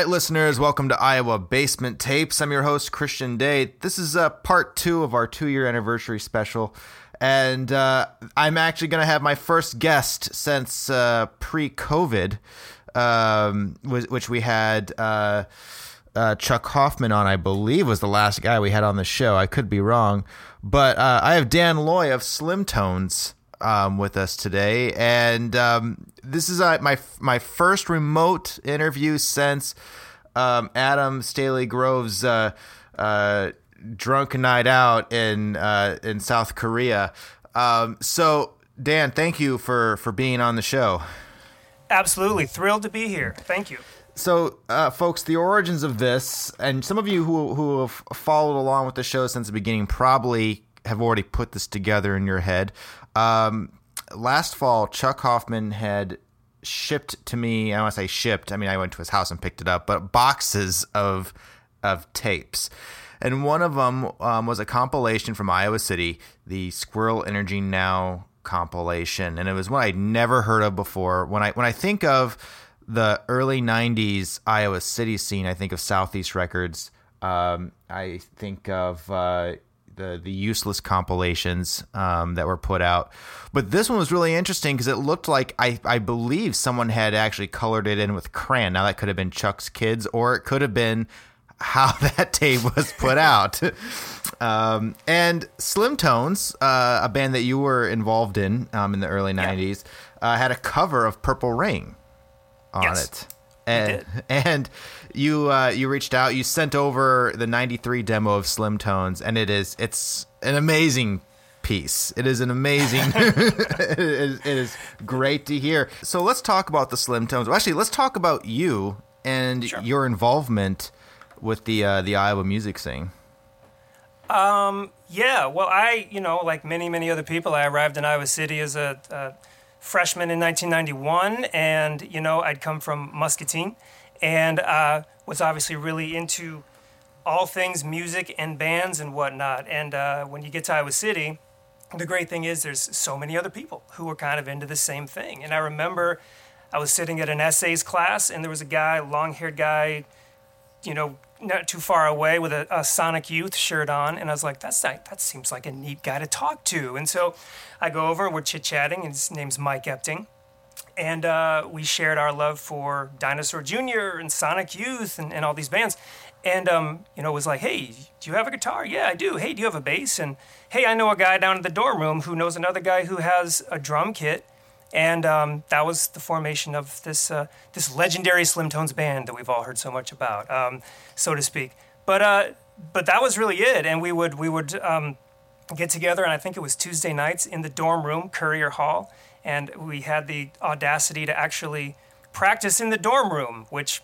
night, listeners. Welcome to Iowa Basement Tapes. I'm your host, Christian Day. This is uh, part two of our two year anniversary special. And uh, I'm actually going to have my first guest since uh, pre COVID, um, which we had uh, uh, Chuck Hoffman on, I believe, was the last guy we had on the show. I could be wrong. But uh, I have Dan Loy of Slim Tones um, with us today, and um, this is uh, my my first remote interview since um, Adam Staley Grove's uh, uh, drunk night out in uh, in South Korea. Um, so, Dan, thank you for for being on the show. Absolutely thrilled to be here. Thank you. So, uh, folks, the origins of this, and some of you who who have followed along with the show since the beginning probably have already put this together in your head. Um, last fall, Chuck Hoffman had shipped to me. I want to say shipped. I mean, I went to his house and picked it up, but boxes of of tapes. And one of them um, was a compilation from Iowa City, the Squirrel Energy Now compilation, and it was one I'd never heard of before. When I when I think of the early '90s Iowa City scene, I think of Southeast Records. Um, I think of uh, the the useless compilations um, that were put out. But this one was really interesting because it looked like I I believe someone had actually colored it in with crayon. Now that could have been Chuck's kids, or it could have been how that tape was put out. um, and Slim Tones, uh, a band that you were involved in um, in the early '90s, yeah. uh, had a cover of Purple Rain on yes. it and and you uh, you reached out. You sent over the '93 demo of Slim Tones, and it is it's an amazing piece. It is an amazing. it, is, it is great to hear. So let's talk about the Slim Tones. Well, actually, let's talk about you and sure. your involvement with the uh, the Iowa music scene. Um. Yeah. Well, I you know like many many other people, I arrived in Iowa City as a, a freshman in 1991, and you know I'd come from Muscatine, and uh, was obviously really into all things music and bands and whatnot. And uh, when you get to Iowa City, the great thing is there's so many other people who are kind of into the same thing. And I remember I was sitting at an essays class, and there was a guy, long-haired guy, you know, not too far away with a, a, Sonic Youth shirt on, and I was like, "That's not, that seems like a neat guy to talk to." And so I go over and we're chit chatting, and his name's Mike Epting, and uh, we shared our love for Dinosaur Jr. and Sonic Youth and, and all these bands. And um, you know, was like, "Hey, do you have a guitar? Yeah, I do. Hey, do you have a bass? And hey, I know a guy down in the dorm room who knows another guy who has a drum kit." and um, that was the formation of this uh, this legendary Slim Tones band that we've all heard so much about, um, so to speak. But uh, but that was really it, and we would we would um, get together, and I think it was Tuesday nights in the dorm room, Currier Hall, and we had the audacity to actually practice in the dorm room, which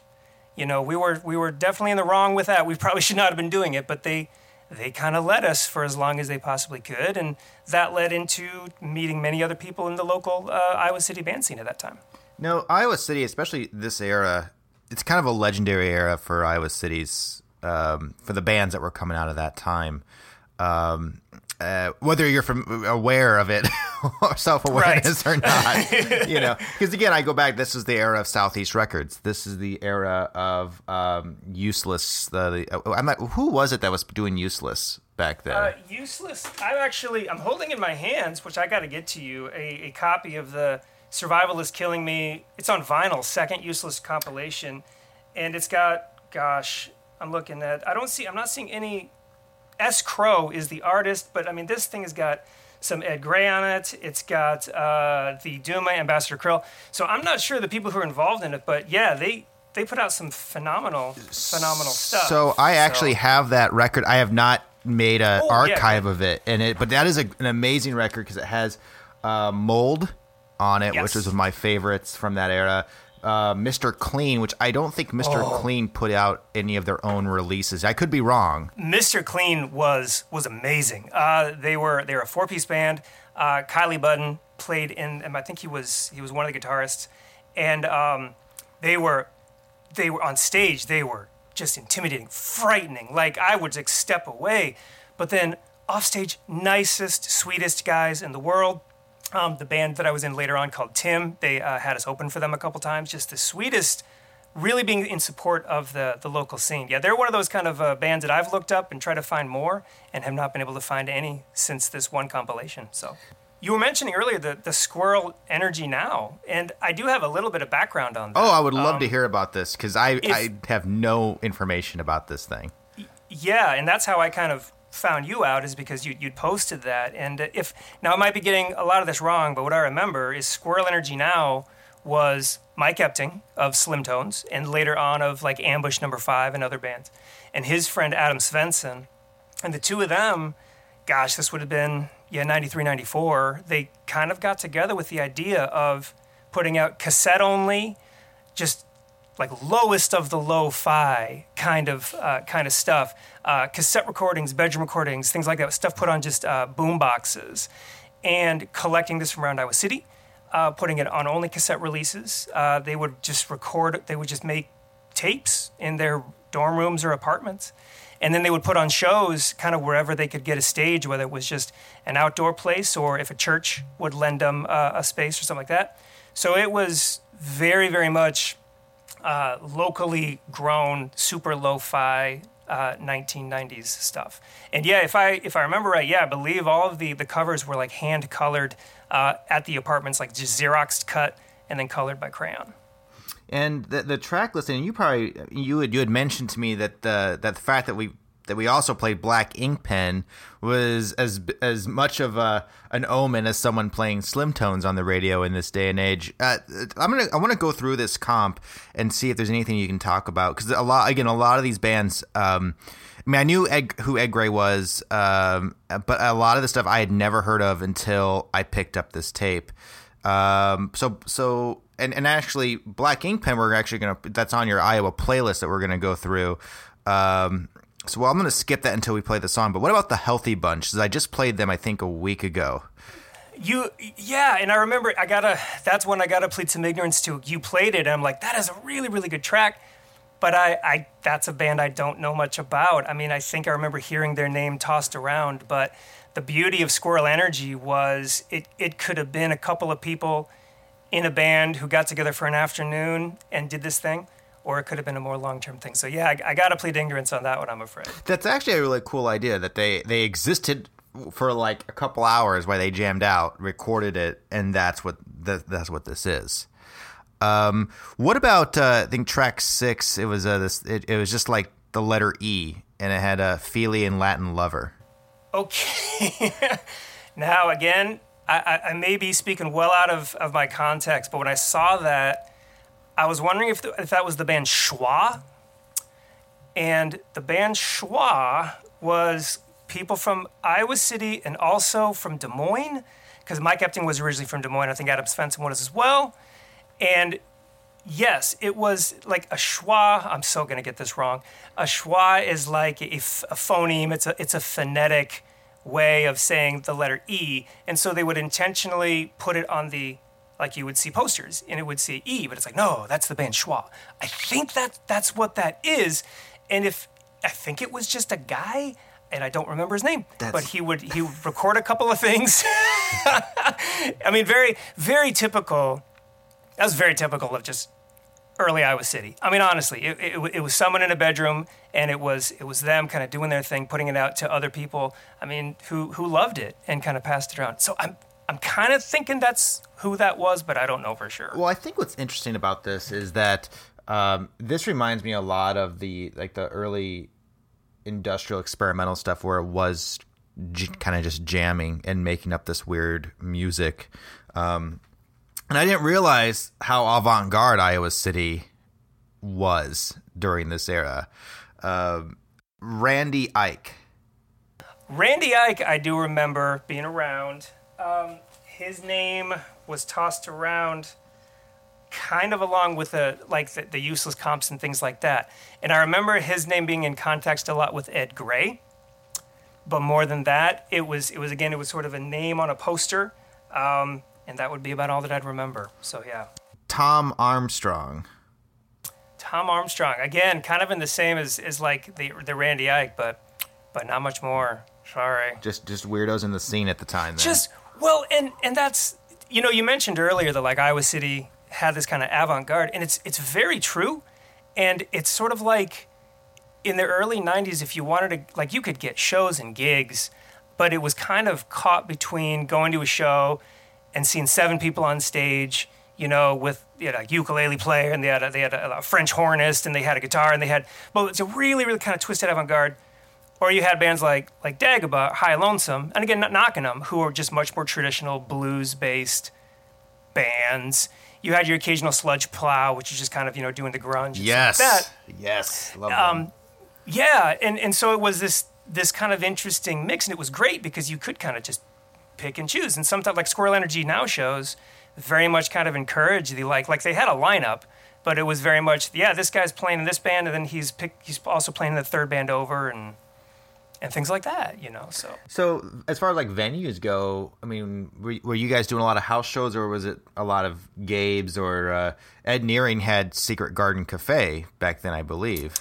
you know we were we were definitely in the wrong with that. We probably should not have been doing it, but they they kind of let us for as long as they possibly could, and that led into meeting many other people in the local uh, Iowa City band scene at that time. No, Iowa City, especially this era, it's kind of a legendary era for Iowa City's um, for the bands that were coming out of that time. Um, uh, whether you're from aware of it or self-awareness right. or not, you know, because again, I go back. This is the era of Southeast Records. This is the era of um, Useless. The, the uh, I'm not, who was it that was doing Useless back then? Uh, useless. i'm actually, I'm holding in my hands, which I got to get to you, a, a copy of the Survival is Killing Me. It's on vinyl, second Useless compilation, and it's got, gosh, I'm looking at. I don't see. I'm not seeing any S. Crow is the artist, but I mean, this thing has got some Ed Gray on it. It's got uh, the Duma, Ambassador Krill. So I'm not sure the people who are involved in it, but yeah, they they put out some phenomenal, phenomenal stuff. So I actually so. have that record. I have not made an oh, archive yeah, of it, and it, but that is a, an amazing record because it has uh, mold on it, yes. which was my favorites from that era uh, Mr. Clean, which I don't think Mr. Oh. Clean put out any of their own releases. I could be wrong. Mr. Clean was was amazing. Uh, they were they were a four piece band. Uh, Kylie Budden played in, and I think he was he was one of the guitarists, and um, they were they were on stage. They were just intimidating, frightening. Like I would like step away, but then off stage, nicest, sweetest guys in the world. Um, the band that I was in later on called Tim, they uh, had us open for them a couple times. Just the sweetest, really being in support of the, the local scene. Yeah, they're one of those kind of uh, bands that I've looked up and tried to find more and have not been able to find any since this one compilation. So you were mentioning earlier the, the Squirrel Energy Now, and I do have a little bit of background on that. Oh, I would love um, to hear about this because I, if, I have no information about this thing. Yeah, and that's how I kind of found you out is because you, you'd posted that. And if now I might be getting a lot of this wrong, but what I remember is Squirrel Energy Now was Mike Epting of Slim Tones and later on of like Ambush Number Five and other bands, and his friend Adam Svensson, and the two of them, gosh, this would have been yeah 93, 94. They kind of got together with the idea of putting out cassette only, just like lowest of the lo-fi kind of uh, kind of stuff. Uh, cassette recordings, bedroom recordings, things like that. Stuff put on just uh, boom boxes, and collecting this from around Iowa City uh, putting it on only cassette releases. Uh, they would just record, they would just make tapes in their dorm rooms or apartments. And then they would put on shows kind of wherever they could get a stage, whether it was just an outdoor place or if a church would lend them uh, a space or something like that. So it was very, very much uh, locally grown, super lo fi uh, 1990s stuff. And yeah, if I if I remember right, yeah, I believe all of the the covers were like hand colored uh, at the apartments, like just Xeroxed cut and then colored by crayon. And the the track listing, you probably you had you had mentioned to me that the that the fact that we that we also played Black Ink Pen was as as much of a an omen as someone playing Slim Tones on the radio in this day and age. Uh, I'm gonna I want to go through this comp and see if there's anything you can talk about because a lot again a lot of these bands. Um, I mean, I knew Ed, who Ed Gray was, um, but a lot of the stuff I had never heard of until I picked up this tape. Um, so so and and actually, Black Ink Pen, we're actually gonna that's on your Iowa playlist that we're gonna go through. Um, so well, I'm gonna skip that until we play the song. But what about the Healthy Bunch? Because I just played them, I think, a week ago. You yeah, and I remember I gotta. That's when I gotta plead some ignorance to. You played it, and I'm like, that is a really really good track but I, I that's a band I don't know much about. I mean, I think I remember hearing their name tossed around, but the beauty of Squirrel Energy was it, it could have been a couple of people in a band who got together for an afternoon and did this thing, or it could have been a more long term thing. So yeah, I, I got to plead ignorance on that one. I'm afraid. That's actually a really cool idea that they they existed for like a couple hours while they jammed out, recorded it, and that's what the, that's what this is. Um, what about uh, I think track six? It was uh, this. It, it was just like the letter E, and it had a Feely and Latin lover. Okay. now again, I, I, may be speaking well out of, of my context, but when I saw that, I was wondering if, the, if that was the band Schwa. And the band Schwa was people from Iowa City and also from Des Moines, because Mike Epting was originally from Des Moines. I think Adam Svensson was as well. And yes, it was like a schwa. I'm so going to get this wrong. A schwa is like a, phoneme, it's a, it's a phonetic way of saying the letter E. And so they would intentionally put it on the, like you would see posters, and it would say E, but it's like, no, that's the band schwa. I think that that's what that is. And if, I think it was just a guy and I don't remember his name, That's... but he would he would record a couple of things. I mean, very very typical that was very typical of just early Iowa City. I mean, honestly, it, it, it, was someone in a bedroom, and it was it was them kind of doing their thing, putting it out to other people. I mean, who who loved it and kind of passed it around. So I'm I'm kind of thinking that's who that was, but I don't know for sure. Well, I think what's interesting about this is that um, this reminds me a lot of the like the early industrial experimental stuff where it was j- kind of just jamming and making up this weird music. Um, and I didn't realize how avant garde Iowa City was during this era. Uh, Randy Ike. Randy Ike, I do remember being around. Um, his name was tossed around kind of along with the like the, the, useless comps and things like that. And I remember his name being in context a lot with Ed Gray. But more than that, it was it was again it was sort of a name on a poster. Um, and that would be about all that I'd remember. So yeah. Tom Armstrong. Tom Armstrong again, kind of in the same as, as like the the Randy Ike, but but not much more. Sorry. Just just weirdos in the scene at the time. Then. Just well, and and that's you know you mentioned earlier that like Iowa City had this kind of avant garde, and it's it's very true. And it's sort of like in the early 90s if you wanted to like you could get shows and gigs but it was kind of caught between going to a show and seeing seven people on stage you know with you know, a ukulele player and they had a, they had a, a french hornist and they had a guitar and they had well it's a really really kind of twisted avant-garde or you had bands like like Dagobah, High Lonesome, and again, not knocking them, who are just much more traditional blues based bands. You had your occasional sludge plow, which is just kind of you know doing the grunge. Yes. like that. Yes. Love Um, yeah, and and so it was this this kind of interesting mix, and it was great because you could kind of just pick and choose. And sometimes like Squirrel Energy now shows very much kind of encourage the like like they had a lineup, but it was very much yeah this guy's playing in this band, and then he's pick, he's also playing in the third band over and and things like that, you know. So So, as far as like venues go, I mean, were, were you guys doing a lot of house shows, or was it a lot of Gabe's or uh, Ed Nearing had Secret Garden Cafe back then, I believe.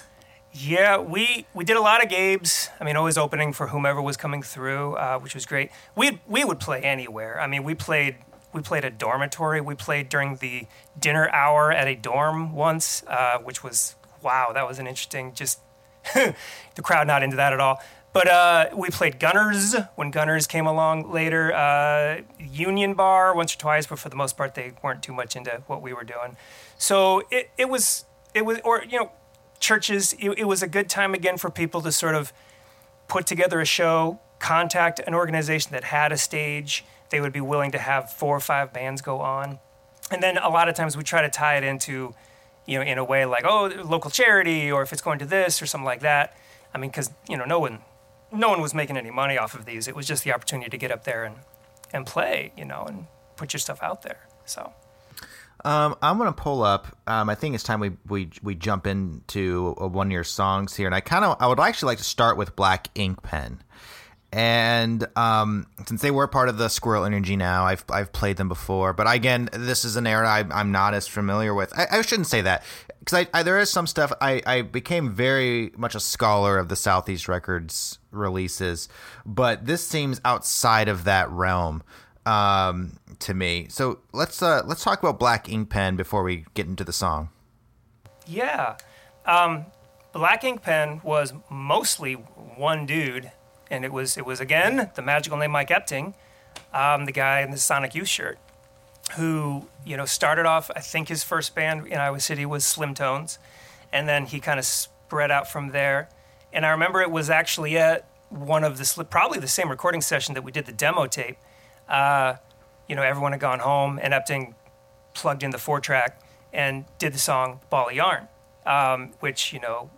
Yeah, we we did a lot of Gabe's. I mean, always opening for whomever was coming through, uh, which was great. We we would play anywhere. I mean, we played we played a dormitory. We played during the dinner hour at a dorm once, uh, which was wow. That was an interesting. Just the crowd not into that at all. But uh, we played Gunners when Gunners came along later. Uh, Union Bar once or twice, but for the most part, they weren't too much into what we were doing. So it, it was it was or you know churches. It, it was a good time again for people to sort of put together a show, contact an organization that had a stage. They would be willing to have four or five bands go on, and then a lot of times we try to tie it into, you know, in a way like oh local charity or if it's going to this or something like that. I mean, because you know no one, no one was making any money off of these. It was just the opportunity to get up there and and play, you know, and put your stuff out there. So. Um, I'm gonna pull up. Um, I think it's time we we we jump into one of your songs here, and I kind of I would actually like to start with Black Ink Pen. And um, since they were part of the Squirrel Energy now, I've I've played them before. But again, this is an era I, I'm not as familiar with. I, I shouldn't say that because I, I there is some stuff I, I became very much a scholar of the Southeast Records releases, but this seems outside of that realm um, to me. So let's uh, let's talk about Black Ink Pen before we get into the song. Yeah. Um, Black Ink Pen was mostly one dude, and it was it was again the magical name Mike Epting, um, the guy in the Sonic Youth shirt, who you know started off. I think his first band in Iowa City was Slim Tones, and then he kind of spread out from there. And I remember it was actually at one of the probably the same recording session that we did the demo tape. Uh, you know, everyone had gone home, and Epting plugged in the four track and did the song Ball of Yarn, um, which, you know,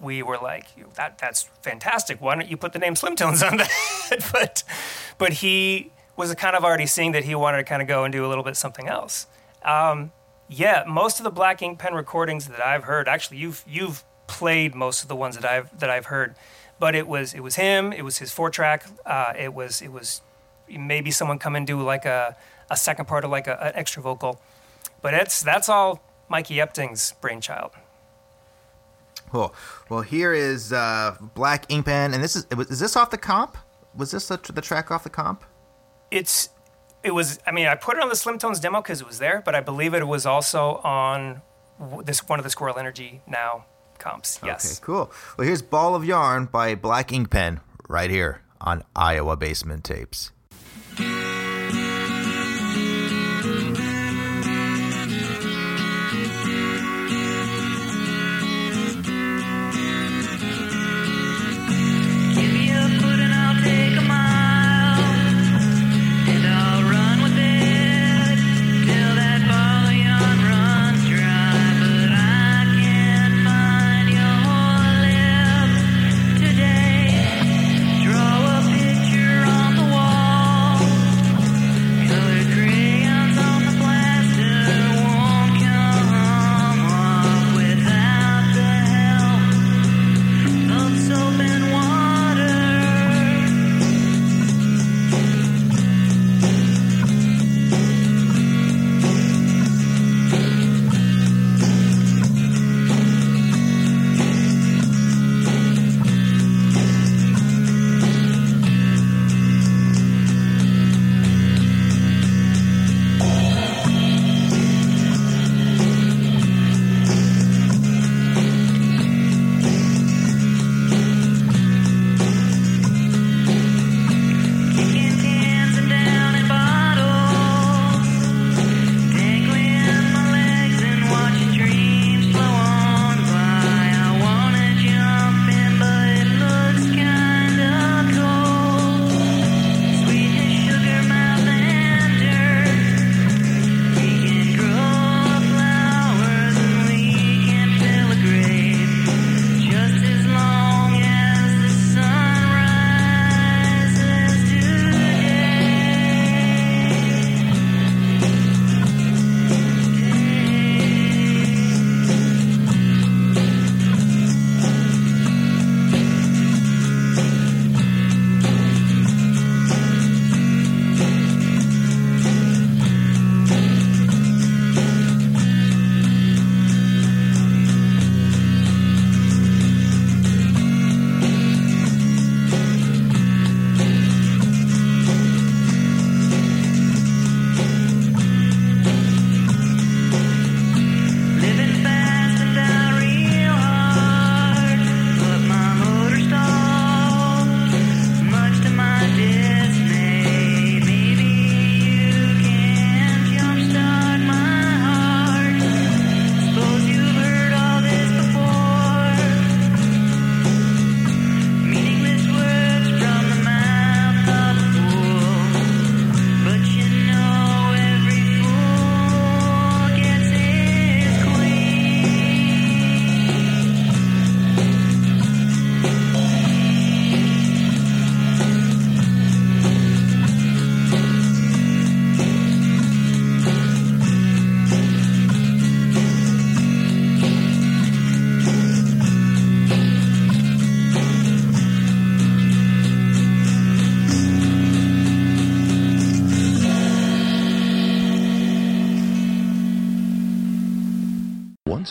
we were like, that that's fantastic. Why don't you put the name Slim Tones on that? but but he was kind of already seeing that he wanted to kind of go and do a little bit something else. Um, yeah, most of the Black Ink Pen recordings that I've heard, actually, you've you've played most of the ones that I've that I've heard, but it was it was him, it was his four track, uh, it was it was maybe someone come and do like a, a second part of like a, an extra vocal, but it's that's all Mikey Epting's brainchild. Cool. Well, here is uh, Black Ink Pen, and this is is this off the comp? Was this the, the track off the comp? It's it was. I mean, I put it on the Slim Tones demo because it was there, but I believe it was also on this one of the Squirrel Energy now comps. Yes. Okay, cool. Well, here's Ball of Yarn by Black Ink Pen right here on Iowa Basement Tapes.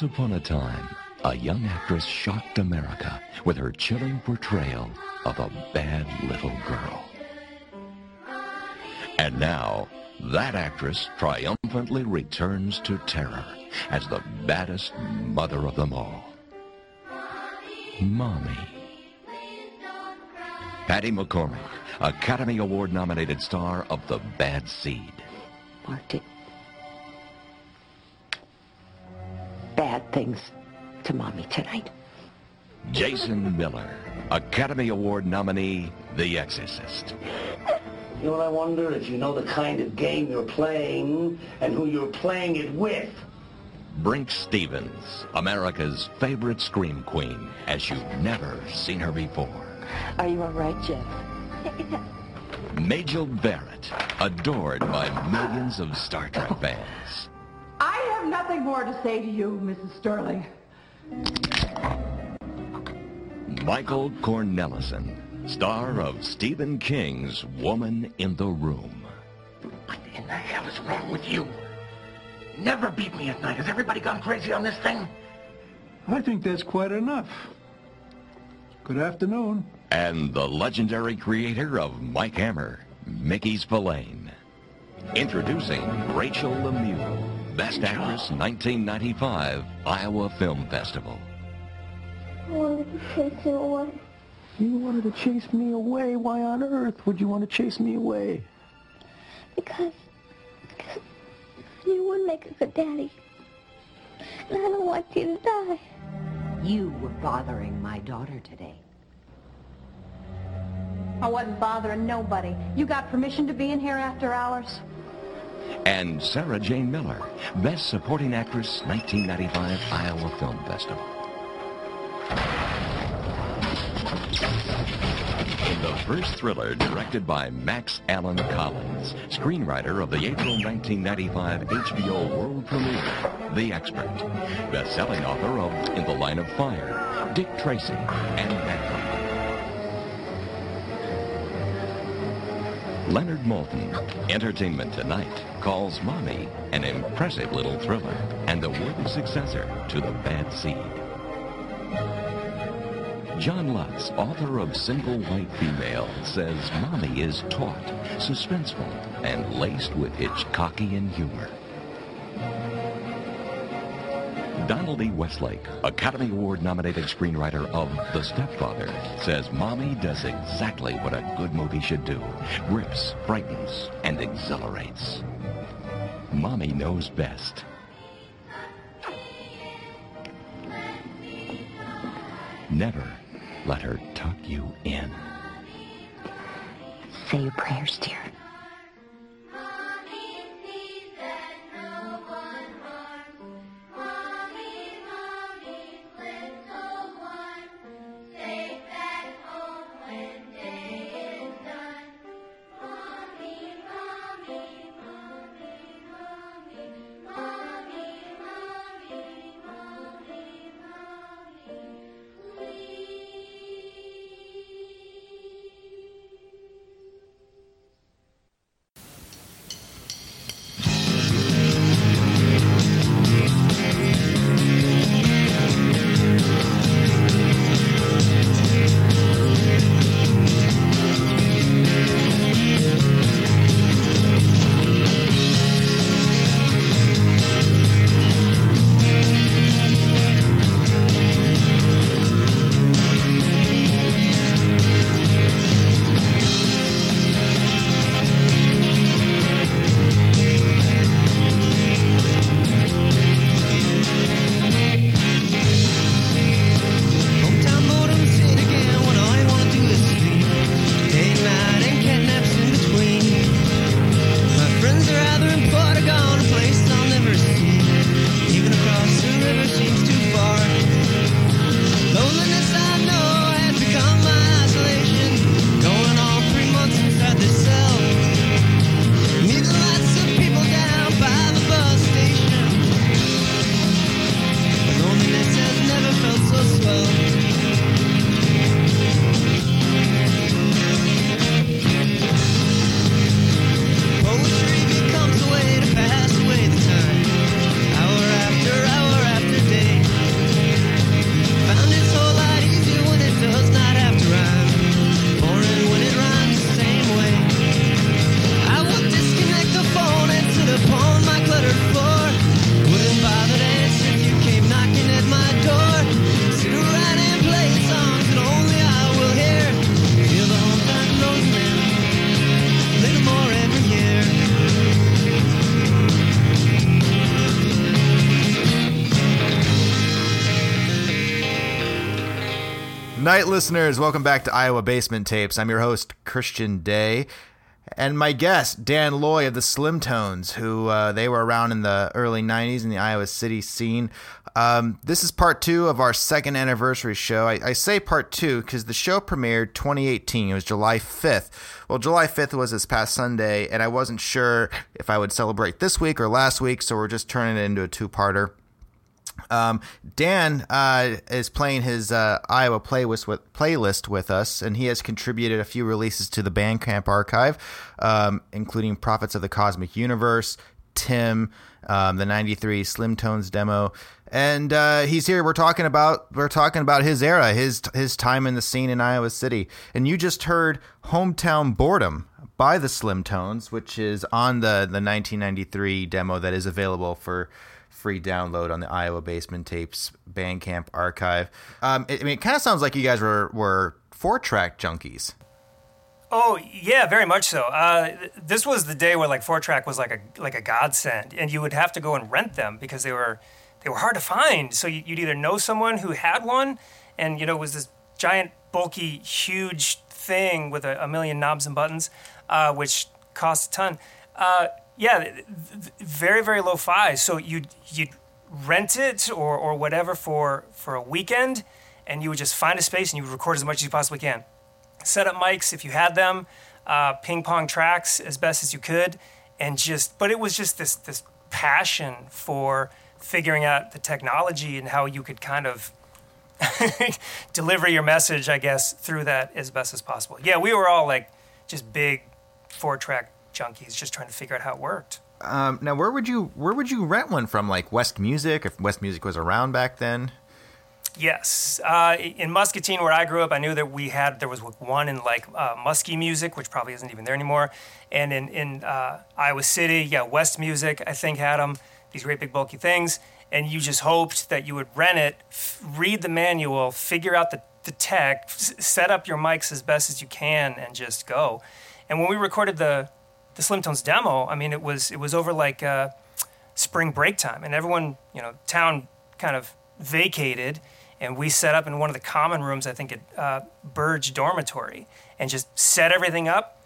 Once upon a time, a young actress shocked America with her chilling portrayal of a bad little girl. And now, that actress triumphantly returns to terror as the baddest mother of them all. Mommy. Patty McCormack, Academy Award nominated star of The Bad Seed. Marty. Bad things to mommy tonight. Jason Miller, Academy Award nominee, The Exorcist. You know what I wonder? If you know the kind of game you're playing and who you're playing it with. Brinke Stevens, America's favorite scream queen, as you've never seen her before. Are you all right, Jeff? Majel Barrett, adored by millions of Star Trek fans. I have nothing more to say to you, Mrs. Sterling. Michael Cornelison, star of Stephen King's Woman in the Room. What in the hell is wrong with you? Never beat me at night. Has everybody gone crazy on this thing? I think that's quite enough. Good afternoon. And the legendary creator of Mike Hammer, Mickey Spillane. Introducing Rachel Lemieux, Best Actress 1995 Iowa Film Festival. I wanted to chase him away. You wanted to chase me away. Why on earth would you want to chase me away? Because, because you would make a good daddy. And I don't want you to die. You were bothering my daughter today. I wasn't bothering nobody. You got permission to be in here after hours? And Sarah Jane Miller, Best Supporting Actress 1995 Iowa Film Festival. In the first thriller directed by Max Allan Collins, screenwriter of the April 1995 HBO world premiere, The Expert, best-selling author of In the Line of Fire, Dick Tracy, and Manhunt. Leonard Maltin, Entertainment Tonight, calls Mommy an impressive little thriller and a worthy successor to The Bad Seed. John Lutz, author of Single White Female, says Mommy is taut, suspenseful, and laced with Hitchcockian humor. Donald E. Westlake, Academy Award nominated screenwriter of The Stepfather, says Mommy does exactly what a good movie should do grips, frightens, and exhilarates. Mommy knows best. Never let her tuck you in. Say your prayers, dear. Night, listeners. Welcome back to Iowa Basement Tapes. I'm your host, Christian Day. And my guest, Dan Loy of the Slim Tones, who uh, they were around in the early 90s in the Iowa City scene. Um, this is part two of our second anniversary show. I, I say part two because the show premiered 2018. It was July 5th. Well, July 5th was this past Sunday, and I wasn't sure if I would celebrate this week or last week, so we're just turning it into a two parter. Um, Dan uh, is playing his uh, Iowa playlist with, playlist with us, and he has contributed a few releases to the Bandcamp archive, um, including Prophets of the Cosmic Universe, Tim, um, the '93 Slim Tones demo, and uh, he's here. We're talking about we're talking about his era, his his time in the scene in Iowa City, and you just heard "Hometown Boredom." By the Slim Tones, which is on the, the 1993 demo that is available for free download on the Iowa Basement Tapes Bandcamp archive. Um, it, I mean, it kind of sounds like you guys were were four track junkies. Oh yeah, very much so. Uh, this was the day where like four track was like a like a godsend, and you would have to go and rent them because they were they were hard to find. So you- you'd either know someone who had one, and you know it was this giant, bulky, huge thing with a, a million knobs and buttons, uh, which cost a ton. Uh, yeah, very very low fi. So you'd you'd rent it or or whatever for for a weekend, and you would just find a space and you would record as much as you possibly can set up mics if you had them, uh, ping pong tracks as best as you could, and just. But it was just this this passion for figuring out the technology and how you could kind of deliver your message, I guess, through that as best as possible. Yeah, we were all like just big four track junkies, just trying to figure out how it worked. Um, now, where would you where would you rent one from? Like West Music, if West Music was around back then. Yes, uh, in Muscatine, where I grew up, I knew that we had there was one in like uh, Muskie Music, which probably isn't even there anymore, and in in uh, Iowa City, yeah, West Music, I think had them these great big bulky things, and you just hoped that you would rent it, f- read the manual, figure out the the tech, s- set up your mics as best as you can, and just go. And when we recorded the the Slim Tones demo, I mean, it was it was over like uh, spring break time, and everyone, you know, town kind of vacated, and we set up in one of the common rooms, I think at uh, Burge Dormitory, and just set everything up,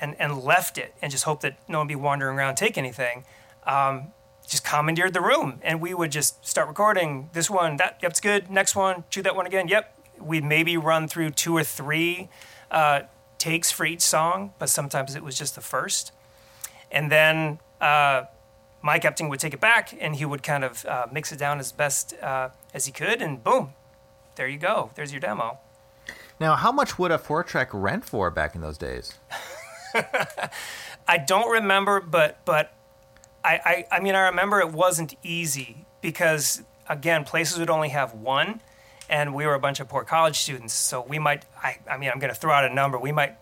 and and left it, and just hoped that no one be wandering around take anything. Um, just commandeered the room, and we would just start recording this one. That yep, it's good. Next one, shoot that one again. Yep. We'd maybe run through two or three uh, takes for each song, but sometimes it was just the first. And then uh, Mike Epting would take it back and he would kind of uh, mix it down as best uh, as he could, and boom, there you go. There's your demo. Now, how much would a four track rent for back in those days? I don't remember, but but I, I I mean I remember it wasn't easy because again places would only have one, and we were a bunch of poor college students, so we might I I mean I'm going to throw out a number. We might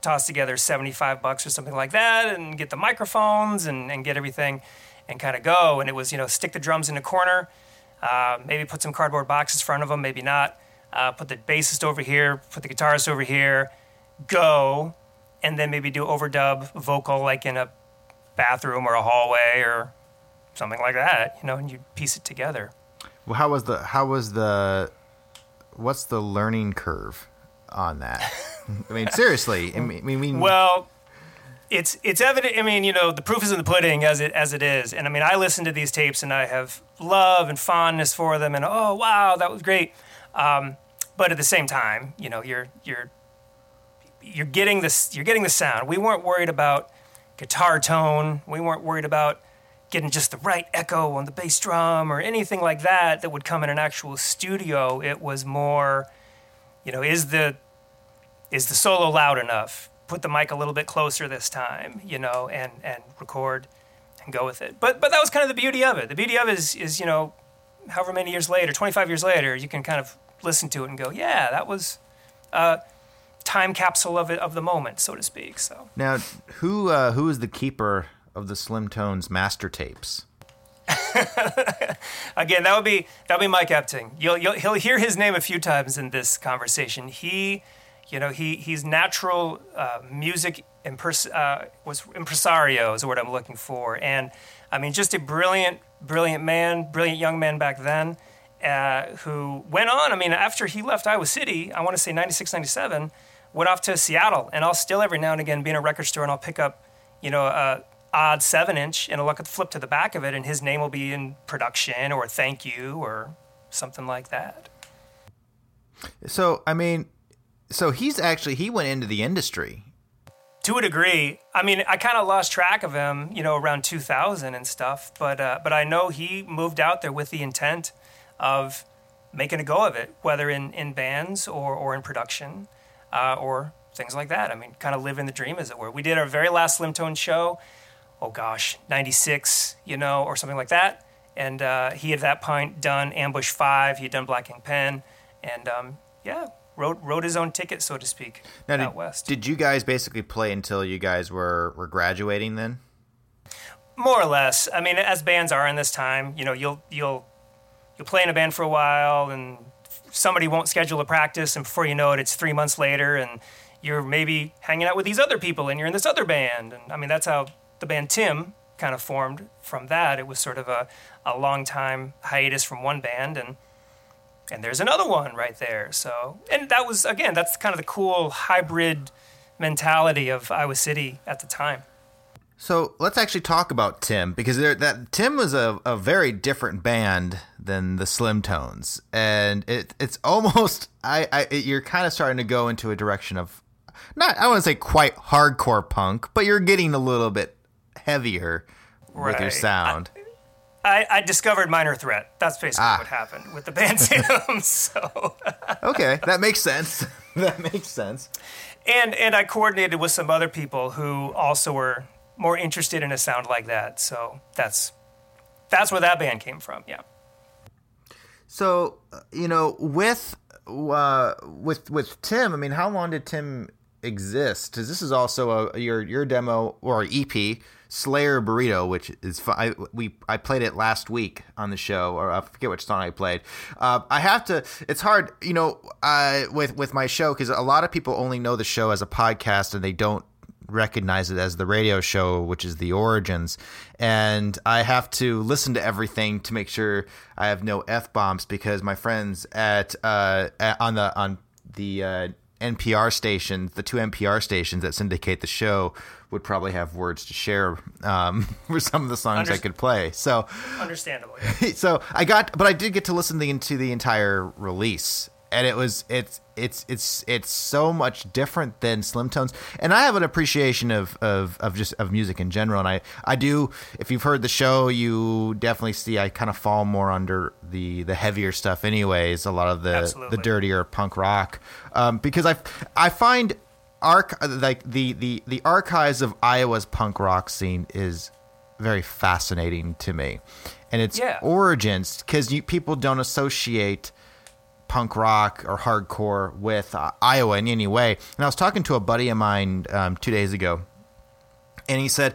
toss together 75 bucks or something like that and get the microphones and, and get everything and kind of go. And it was, you know, stick the drums in a corner, uh, maybe put some cardboard boxes in front of them, maybe not. Uh, put the bassist over here, put the guitarist over here, go, and then maybe do overdub vocal like in a bathroom or a hallway or something like that, you know, and you piece it together. Well, how was the how was the what's the learning curve on that? I mean, seriously. I mean, I mean Well, it's it's evident. I mean, you know, the proof is in the pudding, as it as it is. And I mean, I listen to these tapes, and I have love and fondness for them, and oh wow, that was great. Um, but at the same time, you know, you're you're you're getting this. You're getting the sound. We weren't worried about guitar tone. We weren't worried about getting just the right echo on the bass drum or anything like that that would come in an actual studio. It was more, you know, is the is the solo loud enough? Put the mic a little bit closer this time, you know, and and record and go with it. But but that was kind of the beauty of it. The beauty of it is is you know, however many years later, 25 years later, you can kind of listen to it and go, yeah, that was a time capsule of it of the moment, so to speak. So now, who uh, who is the keeper of the Slim Tones master tapes? again, that would be that would be Mike Epting. You'll, you'll he'll hear his name a few times in this conversation. He, you know, he he's natural uh, music impers- uh, was impresario is what I'm looking for, and I mean just a brilliant, brilliant man, brilliant young man back then, uh, who went on. I mean, after he left Iowa City, I want to say 96, 97, went off to Seattle. And I'll still every now and again be in a record store and I'll pick up, you know, a odd seven inch and I'll look at the flip to the back of it and his name will be in production or thank you or something like that. So I mean, so he's actually he went into the industry. To a degree, I mean, I kind of lost track of him, you know, around 2000 and stuff. But uh, but I know he moved out there with the intent of making a go of it, whether in, in bands or, or in production uh, or things like that. I mean, kind of living the dream, as it were. We did our very last Slim Tone show, oh gosh, 96, you know, or something like that. And uh, he had at that point done Ambush 5, he had done Black Ink Pen, and um, yeah, wrote, wrote his own ticket, so to speak, Now, out did, west. did you guys basically play until you guys were were graduating then? More or less. I mean, as bands are in this time, you know, you'll you'll you'll play in a band for a while, and somebody won't schedule a practice, and before you know it, it's three months later, and you're maybe hanging out with these other people, and you're in this other band. And I mean, that's how the band Tim kind of formed. From that, it was sort of a a long time hiatus from one band, and and there's another one right there. So, and that was again, that's kind of the cool hybrid mentality of Iowa City at the time. So let's actually talk about Tim because there, that Tim was a, a very different band than the Slim Tones, and it it's almost I, I it, you're kind of starting to go into a direction of not I want to say quite hardcore punk, but you're getting a little bit heavier with your sound. I, I discovered Minor Threat. That's basically Ah. what happened with the band Tim. so, okay, that makes sense. that makes sense. and and I coordinated with some other people who also were more interested in a sound like that. So that's that's where that band came from. Yeah. So uh, you know, with uh, with with Tim, I mean, how long did Tim exist? Because this is also a your your demo or EP, Slayer Burrito, which is I, we I played it last week on the show, or I forget which song I played. Uh, I have to. It's hard, you know, with with my show because a lot of people only know the show as a podcast and they don't recognize it as the radio show, which is the origins. And I have to listen to everything to make sure I have no f bombs because my friends at, uh, at on the on the uh, NPR stations, the two NPR stations that syndicate the show, would probably have words to share um, for some of the songs I could play. So Understandable. so I got, but I did get to listen the, to the entire release, and it was it's it's it's it's so much different than Slim Tones, and I have an appreciation of of, of just of music in general, and I I do. If you've heard the show, you definitely see I kind of fall more under the the heavier stuff, anyways. A lot of the Absolutely. the dirtier punk rock, um, because I I find arch like the the the archives of Iowa's punk rock scene is very fascinating to me, and its Yeah. origins because people don't associate punk rock or hardcore with uh, Iowa in any way. And I was talking to a buddy of mine um, two days ago, and he said,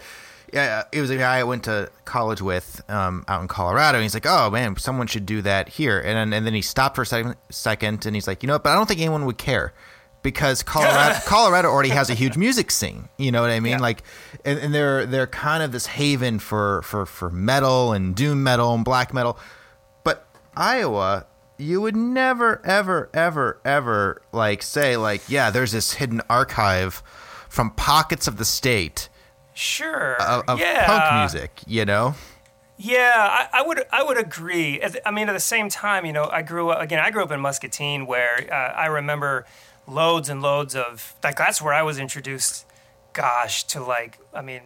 yeah, it was a guy I went to college with um, out in Colorado. And he's like, oh man, someone should do that here. And then, and then he stopped for a second, second, and he's like, you know, what, but I don't think anyone would care because Colorado, Colorado already has a huge music scene. You know what I mean? Yeah. Like, and, and they're they're kind of this haven for for for metal and doom metal and black metal. But Iowa, you would never, ever, ever, ever like say like, yeah, there's this hidden archive from pockets of the state Sure. of, of yeah. punk music. You know? Yeah, I, I would I would agree. I mean, at the same time, you know, I grew up again. I grew up in Muscatine, where uh, I remember loads and loads of like that's where I was introduced. Gosh, to like I mean,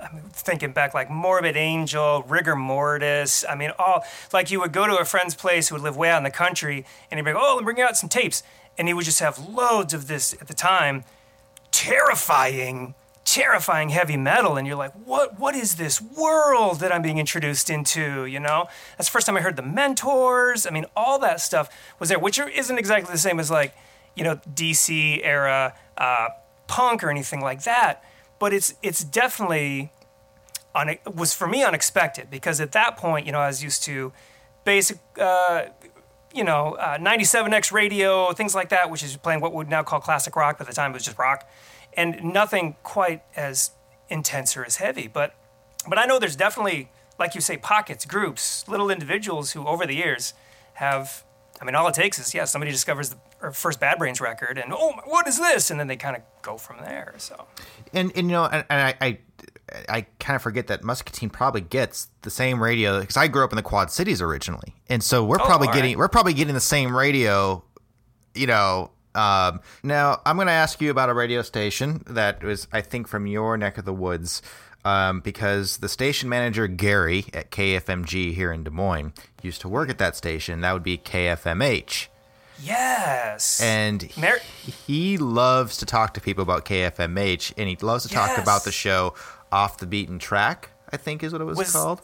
I mean, thinking back, like Morbid Angel, Rigor Mortis. I mean, all like you would go to a friend's place who would live way out in the country, and he'd be like, "Oh, I'm bringing out some tapes," and he would just have loads of this at the time terrifying terrifying heavy metal. And you're like what what is this world that i'm being introduced into? You know? That's the first time i heard the mentors. I mean all that stuff was there which isn't exactly the same as like you know dc era uh, punk or anything like that but it's it's definitely un- was for me unexpected because at that point you know i was used to basic uh, you know, uh, 97X radio, things like that, which is playing what we would now call classic rock, but at the time it was just rock, and nothing quite as intense or as heavy. But, but I know there's definitely, like you say, pockets, groups, little individuals who over the years have. I mean, all it takes is yeah, somebody discovers the or first Bad Brains record, and oh, what is this? And then they kind of go from there. So And, and you know, and, and I, I, I kind of forget that Muscatine probably gets the same radio because I grew up in the Quad Cities originally, and so we're Oh, probably getting right. we're probably getting the same radio. You know, um, now I'm going to ask you about a radio station that was, I think, from your neck of the woods. Um, because the station manager Gary at KFMG here in Des Moines used to work at that station. That would be KFMH. Yes, And he, he loves to talk to people about KFMH, and he loves to talk about the show Off the Beaten Track. I think is what it was, Was- called.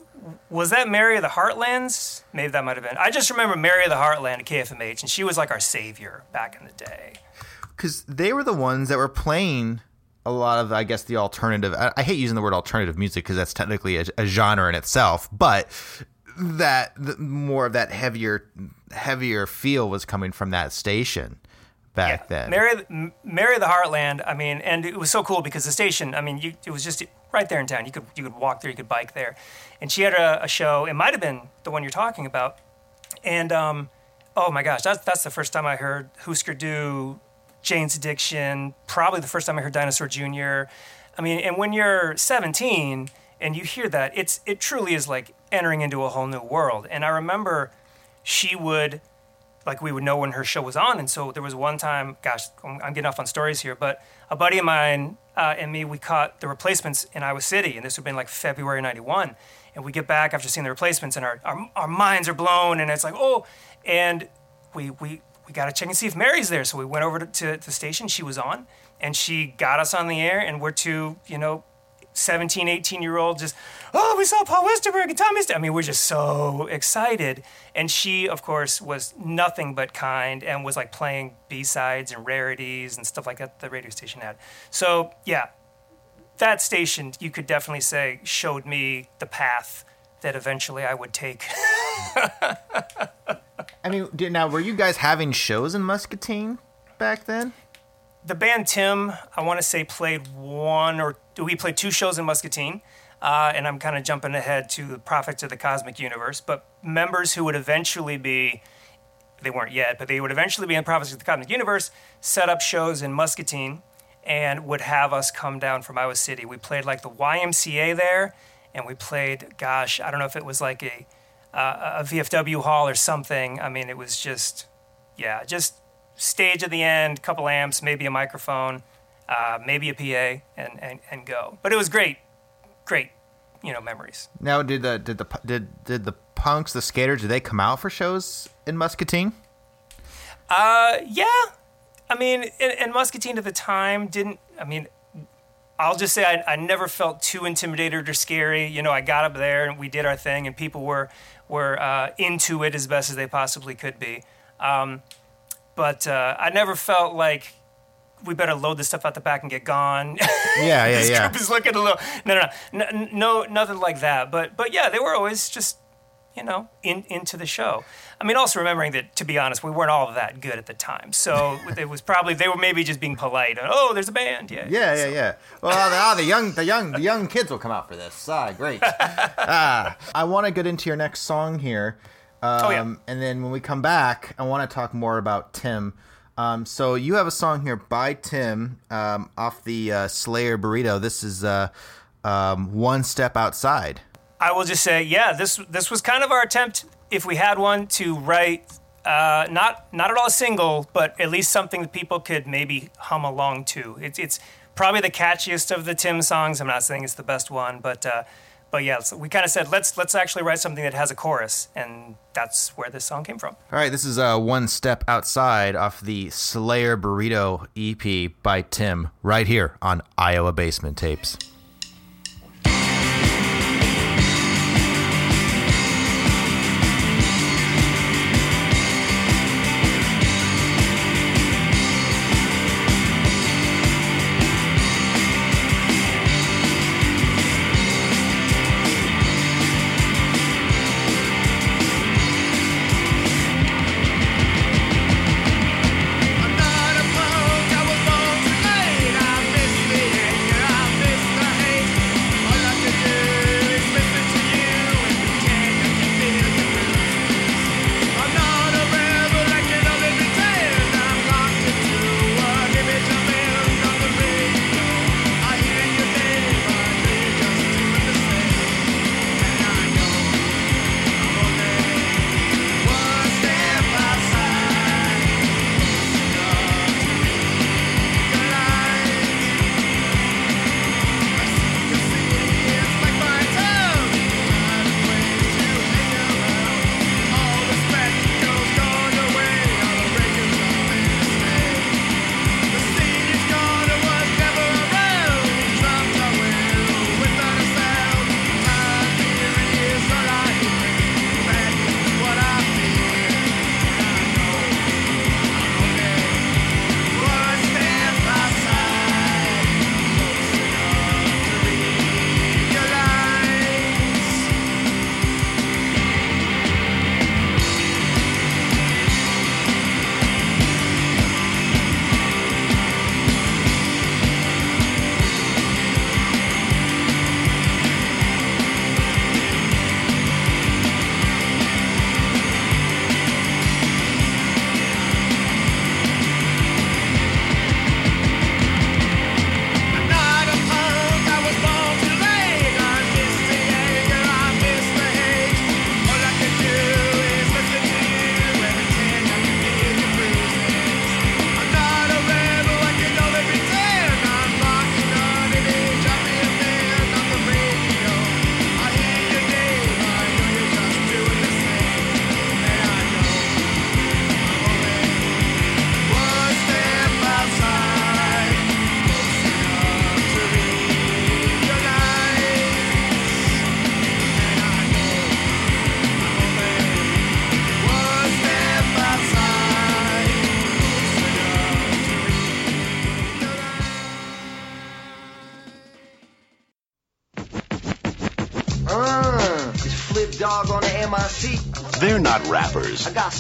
was that Mary of the Heartlands? Maybe that might have been. I just remember Mary of the Heartland at KFMH, and she was like our savior back in the day. Because they were the ones that were playing a lot of, I guess, the alternative. I, I hate using the word alternative music because that's technically a, a genre in itself, but that the, more of that heavier, heavier feel was coming from that station back then. Mary, Mary the Heartland. I mean, and it was so cool because the station. I mean, you, it was just right there in town. You could you could walk there, you could bike there, and she had a, a show. It might have been the one you're talking about, and um, oh my gosh, that's that's the first time I heard Husker Du, Jane's Addiction. Probably the first time I heard Dinosaur Jr. I mean, and when you're 17 and you hear that, it's it truly is like entering into a whole new world. And I remember she would like we would know when her show was on. And so there was one time, gosh, I'm I'm getting off on stories here, but a buddy of mine uh, and me, we caught the replacements in Iowa City, and this would have been like February '91. And we get back after seeing the replacements, and our, our our minds are blown, and it's like, oh, and we we we got to check and see if Mary's there. So we went over to, to the station. She was on, and she got us on the air, and we're two, you know, 17, 18 year old just, oh, we saw Paul Westerberg and Tom. I mean, we're just so excited. And she, of course, was nothing but kind and was like playing B sides and rarities and stuff like that the radio station had. So, yeah, that station, you could definitely say, showed me the path that eventually I would take. I mean, now were you guys having shows in Muscatine back then? The band Tim, I want to say, played one or do we played two shows in Muscatine. Uh, and I'm kind of jumping ahead to the Prophets of the Cosmic Universe. But members who would eventually be, they weren't yet, but they would eventually be in Prophets of the Cosmic Universe, set up shows in Muscatine and would have us come down from Iowa City. We played like the YMCA there, and we played, gosh, I don't know if it was like a, uh, a VFW hall or something. I mean, it was just, yeah, just stage at the end, couple amps, maybe a microphone, uh, maybe a PA, and, and, and go. But it was great, great, you know, memories. Now, did the did the did did the punks, the skaters, did they come out for shows in Muscatine? Uh, yeah. I mean, and, and Muscatine at the time didn't. I mean, I'll just say I, I never felt too intimidated or scary. You know, I got up there and we did our thing, and people were were uh, into it as best as they possibly could be. Um, but uh, I never felt like we better load this stuff out the back and get gone. Yeah, yeah, this yeah. group is looking a little. No, no, no, no, no, nothing like that. But but yeah, they were always just you know in into the show. I mean, also remembering that to be honest, we weren't all that good at the time. So it was probably they were maybe just being polite. Oh, there's a band. Yeah. Yeah, yeah, yeah. Well, the, oh, the young, the young, the young kids will come out for this. Ah, great. ah, I want to get into your next song here. Um, Oh, yeah. And then when we come back, I want to talk more about Tim. Um, so you have a song here by Tim um, off the uh, Slayer Burrito. This is uh, um, One Step Outside. I will just say, yeah, this this was kind of our attempt, if we had one, to write uh, not not at all a single, but at least something that people could maybe hum along to. It's it's probably the catchiest of the Tim songs. I'm not saying it's the best one, but uh, but yeah, so we kind of said let's let's actually write something that has a chorus, and that's where this song came from. All right, this is uh, One Step Outside off the Slayer Burrito EP by Tim, right here on Iowa Basement Tapes.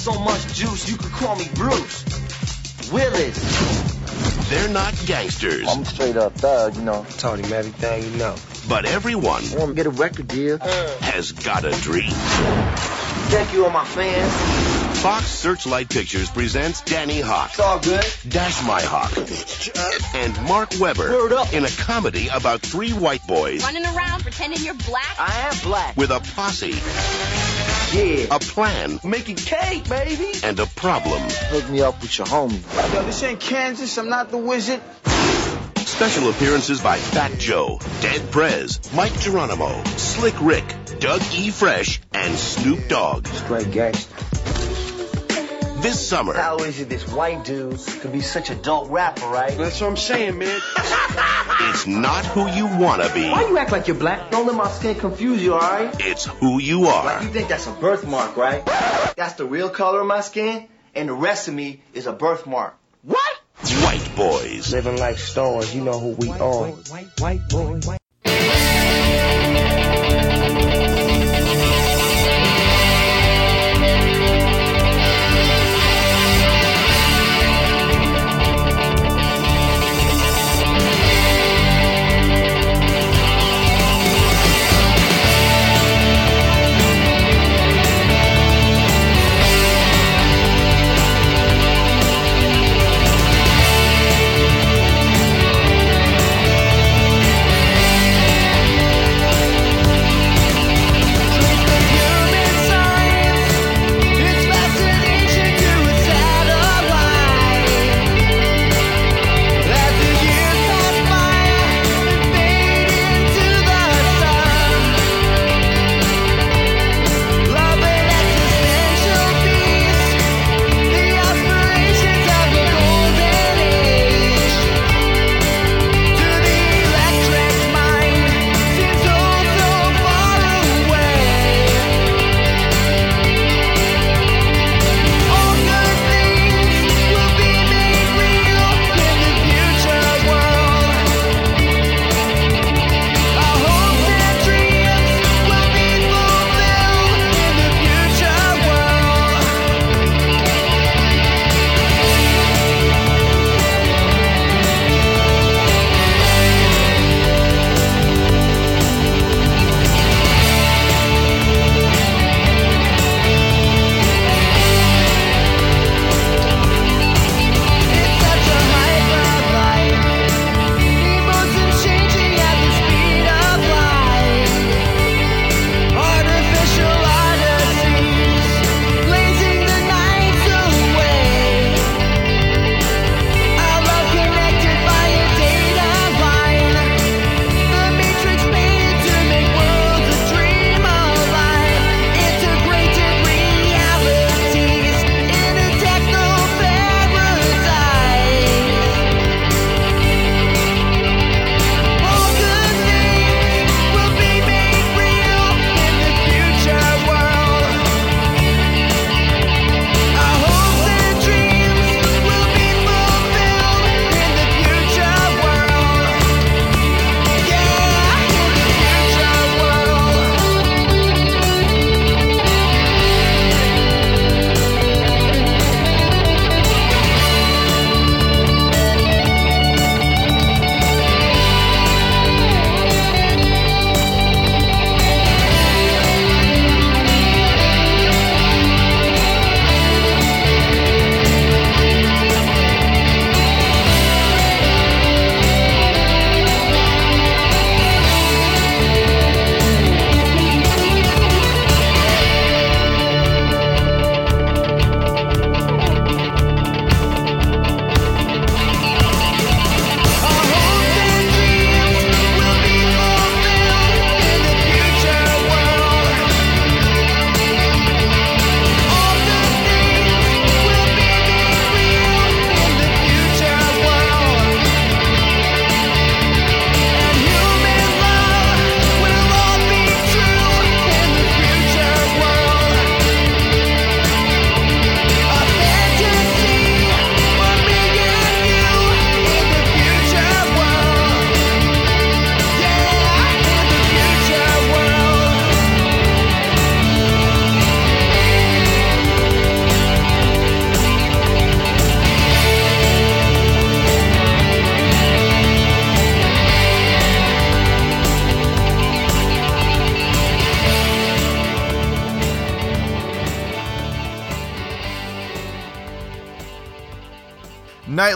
So much juice, you could call me Bruce. Willis. They're not gangsters. I'm straight up thug, you know. Told him everything you know. But everyone I want to get a record deal. has got a dream. Thank you, all my fans. Fox Searchlight Pictures presents Danny Hoch, It's all good. Dash Mihok, and Mark Webber Word up. in a comedy about three white boys Running around pretending you're black? I am black. with a posse, Yeah. a plan, Making cake, baby. and a problem. Hook me up with your homie. Yo, this ain't Kansas. I'm not the wizard. Special appearances by Fat Joe, Dead Prez, Mic Geronimo, Slick Rick, Doug E. Fresh, and Snoop Dogg. Straight gangster. This summer, How is it this white dude could be such a dope rapper, right? That's what I'm saying, man. it's not who you want to be. Why you act like you're black? Don't let my skin confuse you, alright? It's who you are. Like are. you think that's a birthmark, right? That's the real color of my skin, and the rest of me is a birthmark. What? White Boys. Living like stars, you know who we are. White, white boy.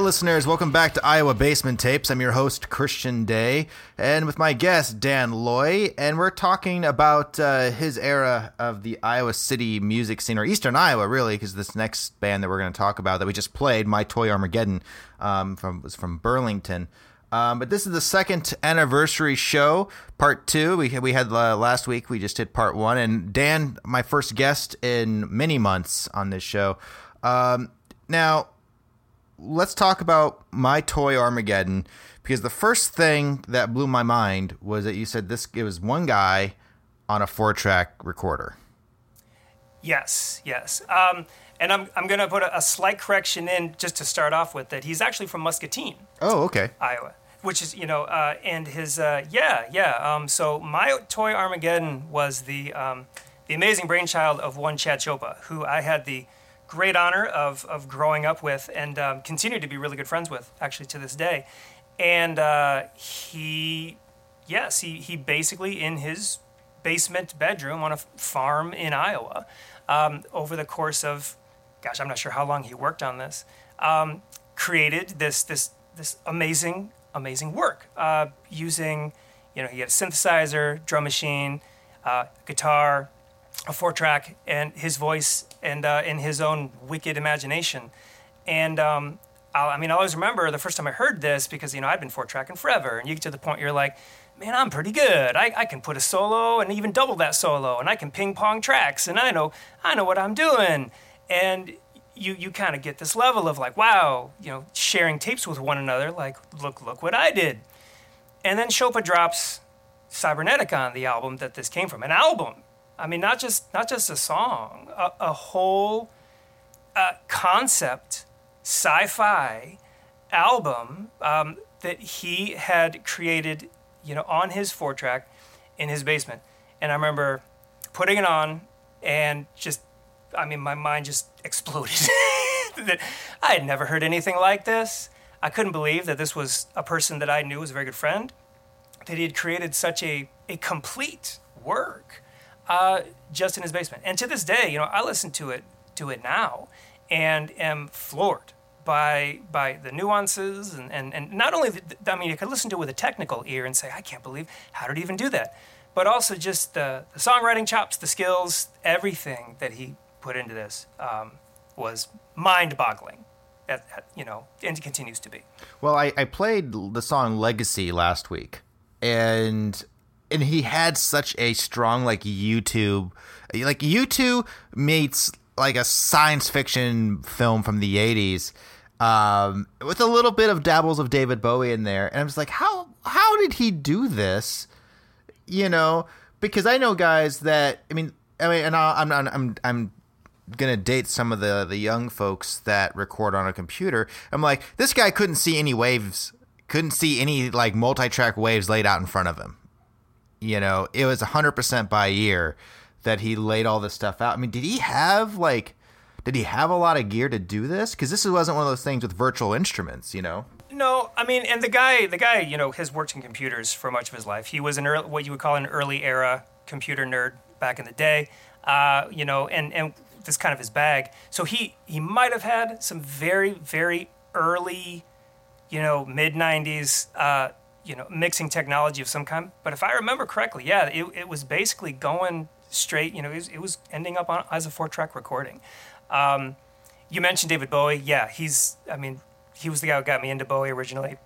Night listeners, welcome back to Iowa Basement Tapes. I'm your host, Christian Day, and with my guest, Dan Loy, and we're talking about uh, his era of the Iowa City music scene, or Eastern Iowa, really, because this next band that we're going to talk about that we just played, My Toy Armageddon, um, from was from Burlington. Um, but this is the second anniversary show, part two. We we had uh, last week. We just did part one, and Dan, my first guest in many months on this show. Um, now, let's talk about my toy Armageddon because the first thing that blew my mind was that you said this. It was one guy on a four track recorder. Yes, yes. Um, and I'm, I'm going to put a, a slight correction in just to start off with that he's actually from Muscatine, Oh, okay. Iowa, which is, you know, uh, and his, uh, yeah, yeah. Um, so my toy Armageddon was the, um, the amazing brainchild of one Chad Chopa, who I had the great honor of, of growing up with and um, continue to be really good friends with, actually, to this day. And uh, he, yes, he, he basically, in his basement bedroom on a farm in Iowa, um, over the course of, gosh, I'm not sure how long he worked on this, um, created this this this amazing amazing work uh, using, you know, he had a synthesizer, drum machine, uh, guitar, a four track, and his voice, and uh, in his own wicked imagination, and. Um, I mean, I always remember the first time I heard this because, you know, I'd been four tracking forever. And you get to the point you're like, man, I'm pretty good. I, I can put a solo and even double that solo, and I can ping pong tracks, and I know I know what I'm doing. And you you kind of get this level of like, wow, you know, sharing tapes with one another, like, look look what I did. And then Chopa drops Cyberneticon on the album that this came from, an album. I mean, not just not just a song, a, a whole uh, concept sci-fi album um, that he had created, you know, on his four track in his basement. And I remember putting it on and just, I mean, my mind just exploded. that I had never heard anything like this. I couldn't believe that this was a person that I knew was a very good friend, that he had created such a, a complete work uh, just in his basement. And to this day, you know, I listen to it to it now and am floored by by the nuances and, and, and not only the, I mean you could listen to it with a technical ear and say I can't believe how did he even do that but also just the, the songwriting chops the skills everything that he put into this um, was mind-boggling at, you know and continues to be Well, I, I played the song Legacy last week, and and he had such a strong like U2, like U2 meets like a science fiction film from the '80s, um, with a little bit of dabbles of David Bowie in there, and I'm just like, how how did he do this? You know, because I know guys that I mean, I mean, and I, I'm I'm I'm I'm gonna date some of the the young folks that record on a computer. I'm like, this guy couldn't see any waves, couldn't see any like multi-track waves laid out in front of him. You know, it was 100% by ear that he laid all this stuff out. I mean, did he have like did he have a lot of gear to do this? Cuz this wasn't one of those things with virtual instruments, you know. No, I mean, and the guy, the guy, you know, has worked in computers for much of his life. He was an early, what you would call an early era computer nerd back in the day. Uh, you know, and and this kind of his bag. So he he might have had some very very early, you know, mid '90s, uh, you know, mixing technology of some kind. But if I remember correctly, yeah, it, it was basically going straight. You know, it was, it was ending up on, as a four track recording. Um, you mentioned David Bowie. Yeah, he's. I mean, he was the guy who got me into Bowie originally.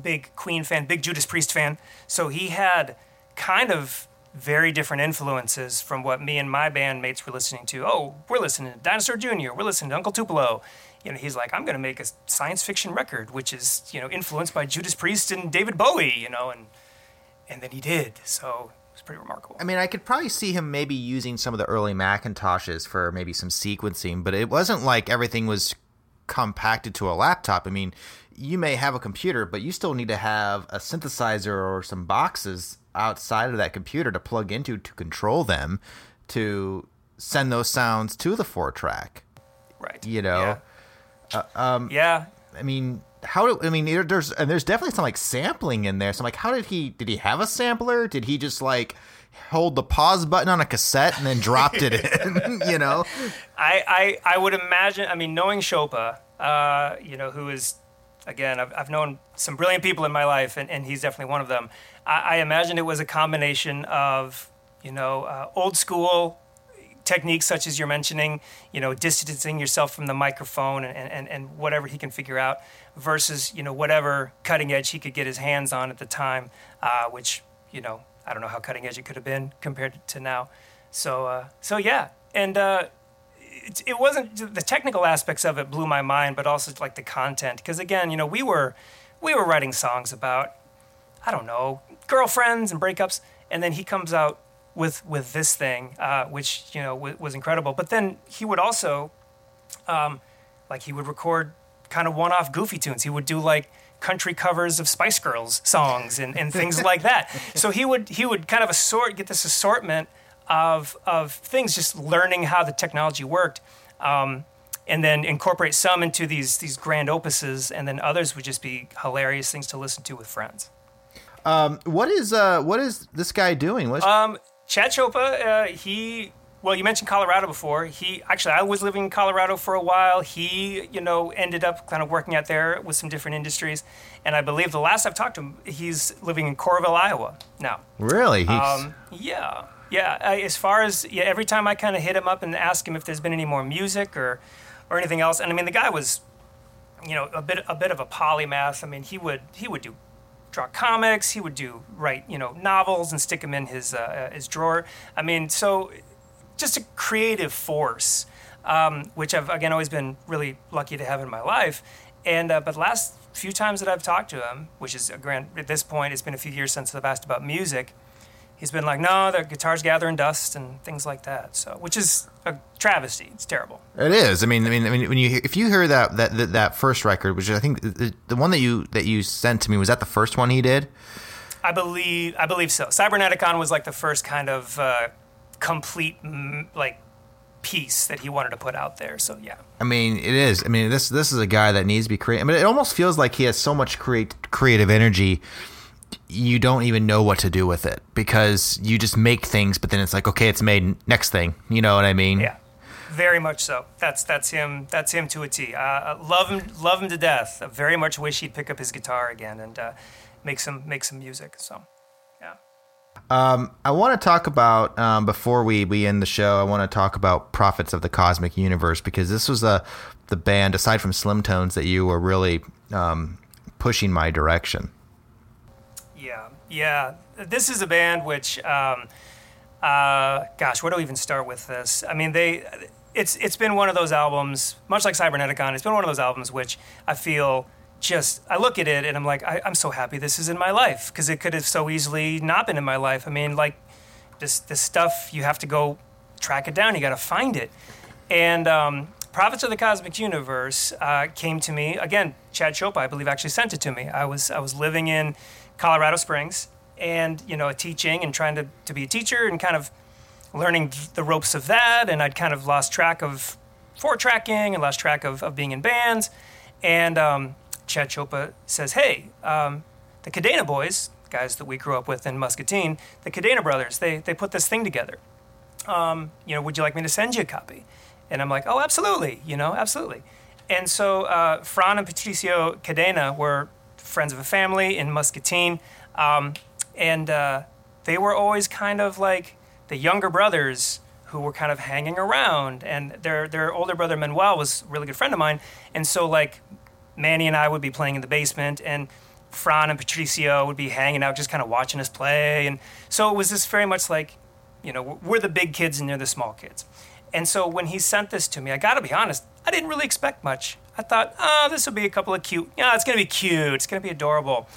Big Queen fan, big Judas Priest fan. So he had kind of very different influences from what me and my bandmates were listening to. Oh, we're listening to Dinosaur Jr., we're listening to Uncle Tupelo. You know, he's like, I'm going to make a science fiction record, which is, you know, influenced by Judas Priest and David Bowie, you know, and and then he did. So it was pretty remarkable. I mean, I could probably see him maybe using some of the early Macintoshes for maybe some sequencing, but it wasn't like everything was compacted to a laptop. I mean, you may have a computer, but you still need to have a synthesizer or some boxes outside of that computer to plug into to control them to send those sounds to the four track. Right. You know. Uh, um, yeah. I mean, how do I mean? There's and there's definitely some like sampling in there. So I'm like, how did he? Did he have a sampler? Did he just like hold the pause button on a cassette and then dropped it in? you know. I, I, I would imagine, I mean, knowing Chopa, uh, you know, who is again, I've, I've known some brilliant people in my life, and, and he's definitely one of them. I, I imagine it was a combination of, you know, uh, old school techniques such as you're mentioning, you know, distancing yourself from the microphone and, and, and whatever he can figure out, versus, you know, whatever cutting edge he could get his hands on at the time, uh, which, you know, I don't know how cutting edge it could have been compared to now. So, uh, so yeah, and uh, it, it wasn't the technical aspects of it blew my mind, but also like the content. Because again, you know, we were we were writing songs about I don't know girlfriends and breakups, and then he comes out with with this thing, uh, which you know w- was incredible. But then he would also, um, like, he would record kind of one-off goofy tunes. He would do like country covers of Spice Girls songs and, and things like that. So he would he would kind of assort get this assortment of of things, just learning how the technology worked. Um, and then incorporate some into these these grand opuses, and then others would just be hilarious things to listen to with friends. Um, what is uh, what is this guy doing? What's Um, Chad Chopa, uh, he well, you mentioned Colorado before. He actually, I was living in Colorado for a while. He, you know, ended up kind of working out there with some different industries, and I believe the last I've talked to him, he's living in Coralville, Iowa now. really? He's, Um, yeah, yeah. I, as far as yeah, every time I kind of hit him up and ask him if there's been any more music or or anything else, and I mean the guy was, you know, a bit a bit of a polymath. I mean he would he would do draw comics, he would do write you know novels and stick them in his uh, his drawer. I mean so just a creative force, um, which I've again always been really lucky to have in my life. And uh, but last few times that I've talked to him, which is a grand at this point, it's been a few years since I've asked about music. He's been like, no, the guitar's gathering dust and things like that. So, which is a travesty. It's terrible. It is. I mean, I mean, I mean, when you hear- if you hear that that that, that first record, which I think the, the one that you that you sent to me was that the first one he did. I believe I believe so. Cyberneticon was like the first kind of uh, complete like piece that he wanted to put out there. So yeah. I mean, it is. I mean, this this is a guy that needs to be creative. I mean, it almost feels like he has so much create creative energy. You don't even know what to do with it because you just make things, but then it's like, okay, it's made. Next thing, you know what I mean? Yeah, very much so. That's that's him. That's him to a T. Uh, Uh, love him, love him to death. I very much wish he'd pick up his guitar again and uh, make some make some music. So, yeah. Um, I want to talk about um, before we we end the show. I want to talk about Prophets of the Cosmic Universe because this was a the band aside from Slim Tones that you were really um, pushing my direction. Yeah. This is a band which, um, uh, gosh, where do we even start with this? I mean, they, it's it's been one of those albums, much like Cyberneticon. It's been one of those albums which I feel just I look at it and I'm like, I, I'm so happy this is in my life because it could have so easily not been in my life. I mean, like this this stuff you have to go track it down. You got to find it, and. Um, Prophets of the Cosmic Universe uh, came to me again. Chad Chopa, I believe, actually sent it to me. I was I was living in Colorado Springs, and you know, teaching and trying to, to be a teacher and kind of learning the ropes of that. And I'd kind of lost track of four tracking and lost track of, of being in bands. And um, Chad Chopa says, "Hey, um, the Cadena boys, guys that we grew up with in Muscatine, the Cadena brothers, they they put this thing together. Um, you know, would you like me to send you a copy?" And I'm like, "Oh, absolutely. You know, absolutely." And so uh, Fran and Patricio Cadena were friends of a family in Muscatine, um, and uh, they were always kind of like the younger brothers who were kind of hanging around. And their their older brother Manuel was a really good friend of mine, and so like Manny and I would be playing in the basement, and Fran and Patricio would be hanging out, just kind of watching us play. And so it was this very much like, you know, we're the big kids and they're the small kids. And so when he sent this to me, I got to be honest, I didn't really expect much. I thought, oh, this will be a couple of cute. Yeah, it's going to be cute. It's going to be adorable.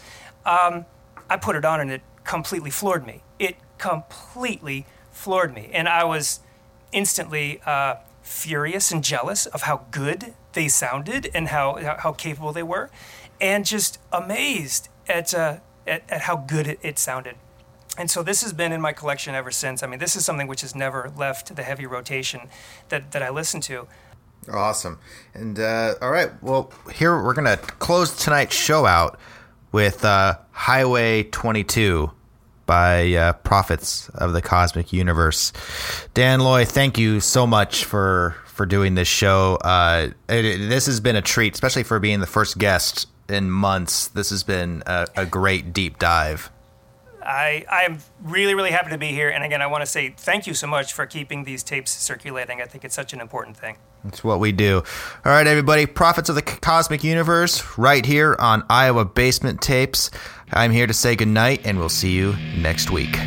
Um, I put it on and it completely floored me. It completely floored me. And I was instantly uh, furious and jealous of how good they sounded and how, how, capable they were, and just amazed at, uh, at, at how good it, it sounded. And so this has been in my collection ever since. I mean, this is something which has never left the heavy rotation that, that I listen to. Awesome. And uh, all right, well, here we're gonna close tonight's show out with uh, Highway 22 by uh, Prophets of the Cosmic Universe. Dan Loy, thank you so much for for doing this show. Uh, it, it- this has been a treat, especially for being the first guest in months. This has been a, a great deep dive. I I'm really really happy to be here, and again, I want to say thank you so much for keeping these tapes circulating. I think it's such an important thing. It's what we do. All right, everybody. Prophets of the Cosmic Universe, right here on Iowa Basement Tapes. I'm here to say goodnight, and we'll see you next week.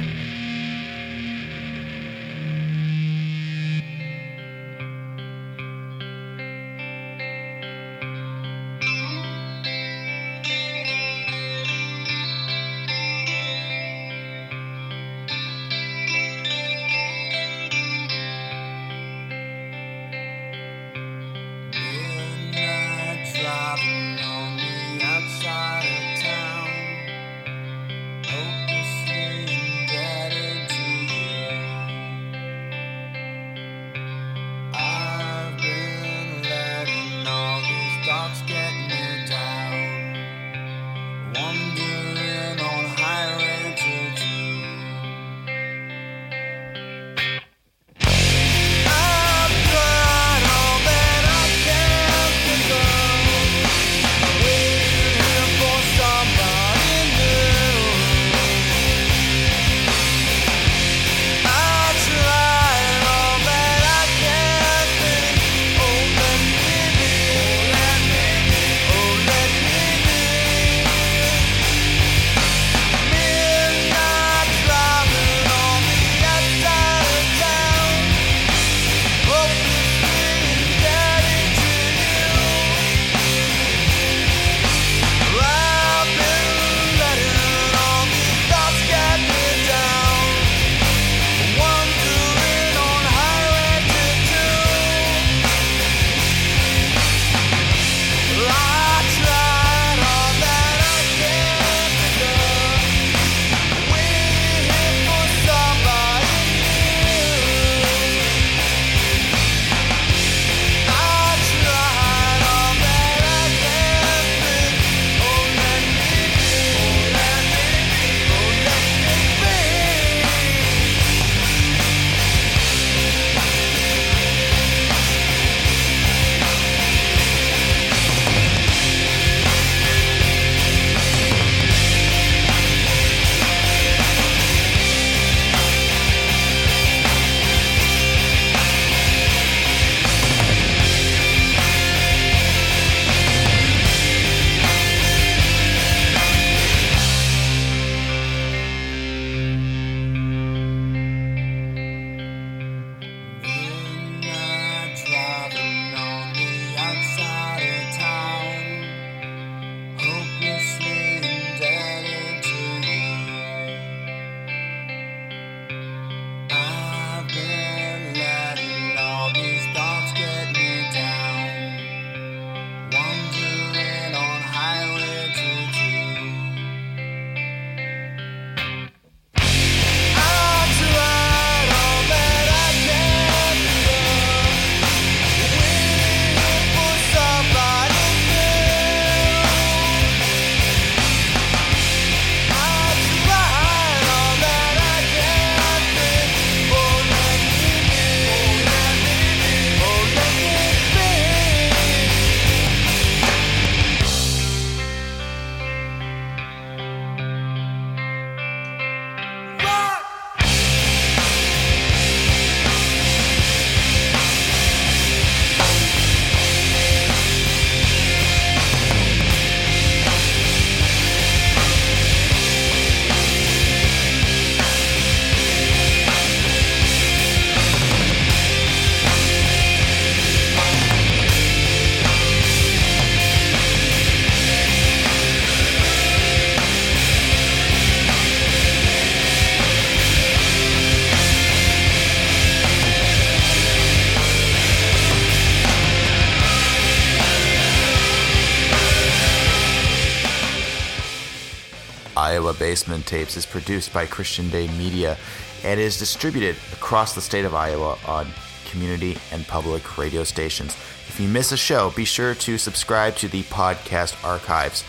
Basement Tapes is produced by Christian Day Media and is distributed across the state of Iowa on community and public radio stations. If you miss a show, be sure to subscribe to the podcast archives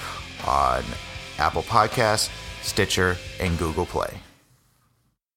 on Apple Podcasts, Stitcher, and Google Play.